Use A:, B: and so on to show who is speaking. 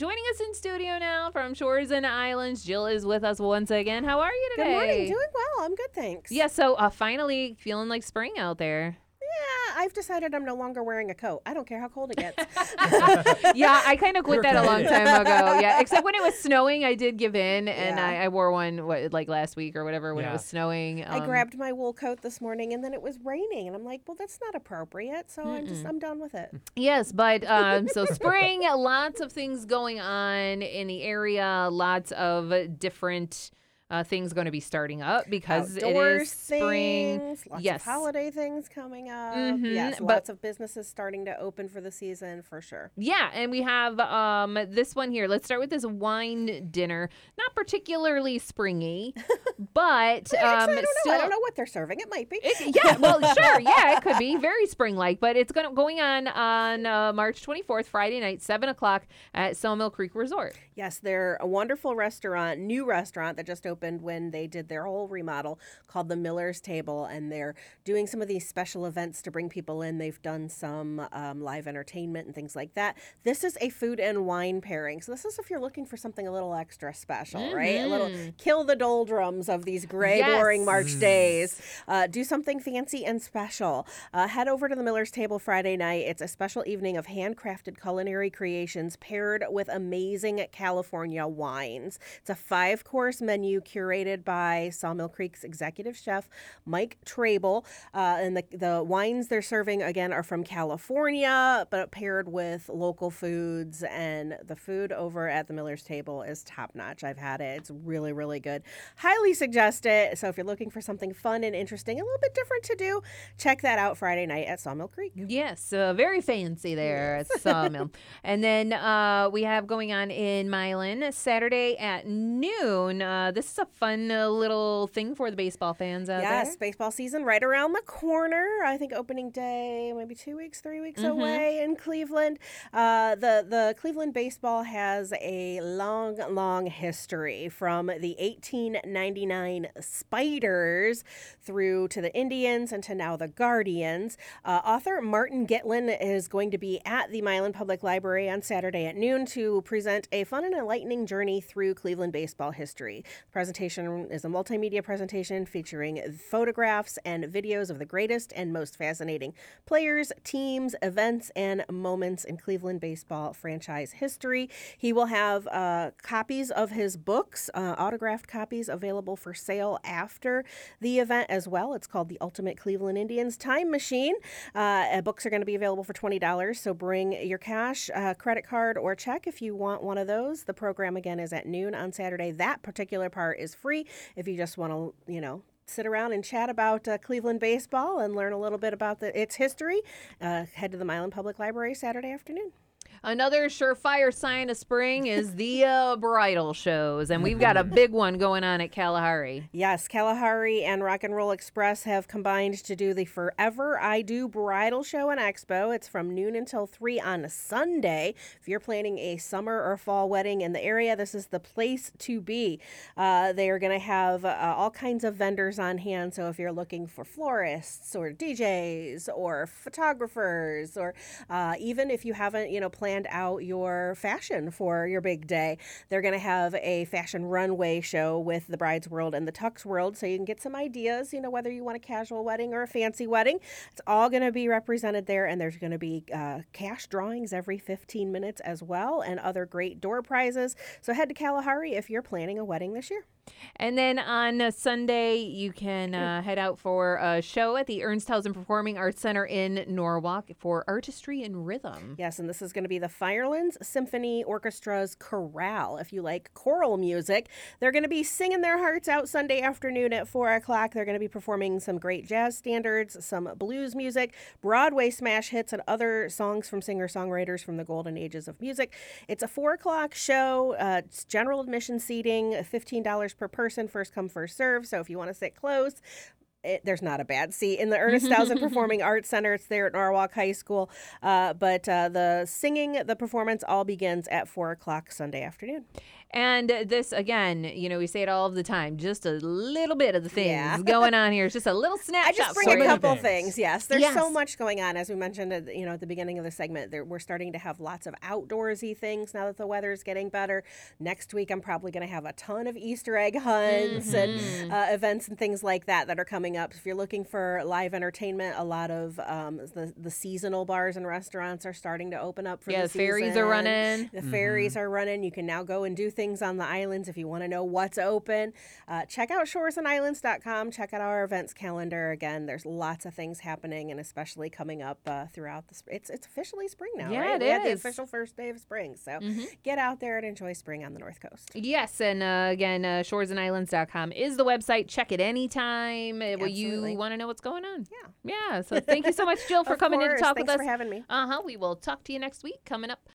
A: Joining us in studio now from Shores and Islands, Jill is with us once again. How are you today?
B: Good morning. Doing well. I'm good, thanks.
A: Yeah, so uh, finally feeling like spring out there.
B: Yeah, I've decided I'm no longer wearing a coat. I don't care how cold it gets.
A: yeah, I kind of quit that a long time ago. Yeah, except when it was snowing, I did give in, and
B: Yeah.
A: I, I wore one what, like last week or whatever when it was snowing.
B: I
A: Um,
B: grabbed my wool coat this morning and then it was raining and I'm like, well, that's not appropriate. So I'm just I'm done with it.
A: Yes, but um, so spring, lots of things going on in the area, lots of different uh, things going to be starting up because
B: Outdoor
A: it is spring.
B: things, lots
A: yes.
B: of holiday things coming up.
A: Mhm,
B: Yes,
A: but-
B: lots of businesses starting to open for the season for sure.
A: Yeah, and we have um this one here. Let's start with this wine dinner. Not particularly springy, but um
B: I don't know.
A: still
B: I don't know what they're serving. It might be.
A: It, yeah, well, sure, yeah, it could be very spring-like, but it's going going on on uh, March 24th, Friday night, seven o'clock at Sawmill Creek Resort.
B: Yes, they're a wonderful restaurant, new restaurant that just opened when they did their whole remodel called the Miller's Table. And they're doing some of these special events to bring people in. They've done some um, live entertainment and things like that. This is a food and wine pairing. So, this is if you're looking for something a little extra special, right? A little kill the doldrums of these gray, boring March days. Uh, do something fancy and special. Uh, head over to the Miller's Table Friday night. It's a special evening of handcrafted culinary creations paired with amazing California wines. It's a five course menu curated by Sawmill Creek's executive chef, Mike Trable. Uh, and the, the wines they're serving, again, are from California, but paired with local foods. And the food over at the Miller's Table is top notch. I've had it, it's really, really good. Highly suggest it. So if you're looking for something fun and interesting, a little bit different to do, check that out Friday night at Sawmill Creek.
A: Yes, uh, very fancy there at Sawmill. and then uh, we have going on in Milan Saturday at noon. Uh, this a fun uh, little thing for the baseball fans out
B: yes,
A: there.
B: baseball season right around the corner. I think opening day, maybe two weeks, three weeks
A: Mm-hmm.
B: away in Cleveland. Uh, the the Cleveland baseball has a long, long history from the 1899 Spiders through to the Indians and to now the Guardians. Uh, author Martin Gitlin is going to be at the Milan Public Library on Saturday at noon to present a fun and enlightening journey through Cleveland baseball history. The presentation is a multimedia presentation featuring photographs and videos of the greatest and most fascinating players, teams, events, and moments in Cleveland baseball franchise history. He will have uh, copies of his books, uh, autographed copies, available for sale after the event as well. It's called The Ultimate Cleveland Indians Time Machine. Uh, uh, books are going to be available for $20, so bring your cash, uh, credit card, or check if you want one of those. The program again is at noon on Saturday. That particular part is free if you just want to, you know, sit around and chat about uh, Cleveland baseball and learn a little bit about the, its history. Uh, head to the Milan Public Library Saturday afternoon.
A: Another surefire sign of spring is the uh, bridal shows, and we've got a big one going on at Kalahari.
B: Yes, Kalahari and Rock and Roll Express have combined to do the Forever I Do Bridal Show and Expo. It's from noon until 3 on a Sunday. If you're planning a summer or fall wedding in the area, this is the place to be. Uh, they are going to have uh, all kinds of vendors on hand. So if you're looking for florists or DJs or photographers, or uh, even if you haven't, you know, planned out your fashion for your big day, they're going to have a fashion runway show with the Bride's World and the Tux World, so you can get some ideas. You know, whether you want a casual wedding or a fancy wedding, it's all going to be represented there, and there's going to be uh, cash drawings every 15 minutes as well, and other great door prizes. So head to Kalahari if you're planning a wedding this year.
A: And then on Sunday, you can uh, head out for a show at the Ernsthausen Performing Arts Center in Norwalk for Artistry and Rhythm.
B: Yes, and this is going to be the Firelands Symphony Orchestra's chorale. If you like choral music, they're going to be singing their hearts out Sunday afternoon at 4 o'clock. They're going to be performing some great jazz standards, some blues music, Broadway smash hits, and other songs from singer songwriters from the golden ages of music. It's a 4 o'clock show. Uh, it's general admission seating, $15 per person, first come, first serve. So if you want to sit close, it, there's not a bad seat in the Ernsthausen Performing Arts Center. It's there at Norwalk High School. Uh, but uh, the singing, the performance all begins at 4 o'clock Sunday afternoon.
A: And this again, you know, we say it all the time. Just a little bit of the things
B: Yeah.
A: going on here. It's just a little snapshot.
B: I just bring
A: for
B: a couple
C: things.
B: things. Yes, there's so much going on, as we mentioned, at, the- you know, at the beginning of the segment. There, we're starting to have lots of outdoorsy things now that the weather is getting better. Next week, I'm probably going to have a ton of Easter egg hunts
A: Mm-hmm.
B: and uh, events and things like that that are coming up. If you're looking for live entertainment, a lot of um, the the seasonal bars and restaurants are starting to open up for
A: Yeah,
B: the
A: the ferries are running.
B: The ferries are running. You can now go and do things on the islands if you want to know what's open. Uh, check out shoresandislands.com. Check out our events calendar. Again, there's lots of things happening, and especially coming up uh, throughout the. Sp- it's it's officially spring now,
A: Yeah,
B: right?
A: it
B: we had the official first day of spring, so
A: Mm-hmm.
B: get out there and enjoy spring on the North Coast.
A: Yes, and uh, again, uh, shoresandislands.com is the website. Check it anytime uh, when you want to know what's going on.
B: Yeah.
A: Yeah. So thank you so much, Jill, for coming in
B: course.
A: to talk
B: Thanks
A: with
B: for
A: us.
B: having me.
A: Uh huh. We will talk to you next week. Coming up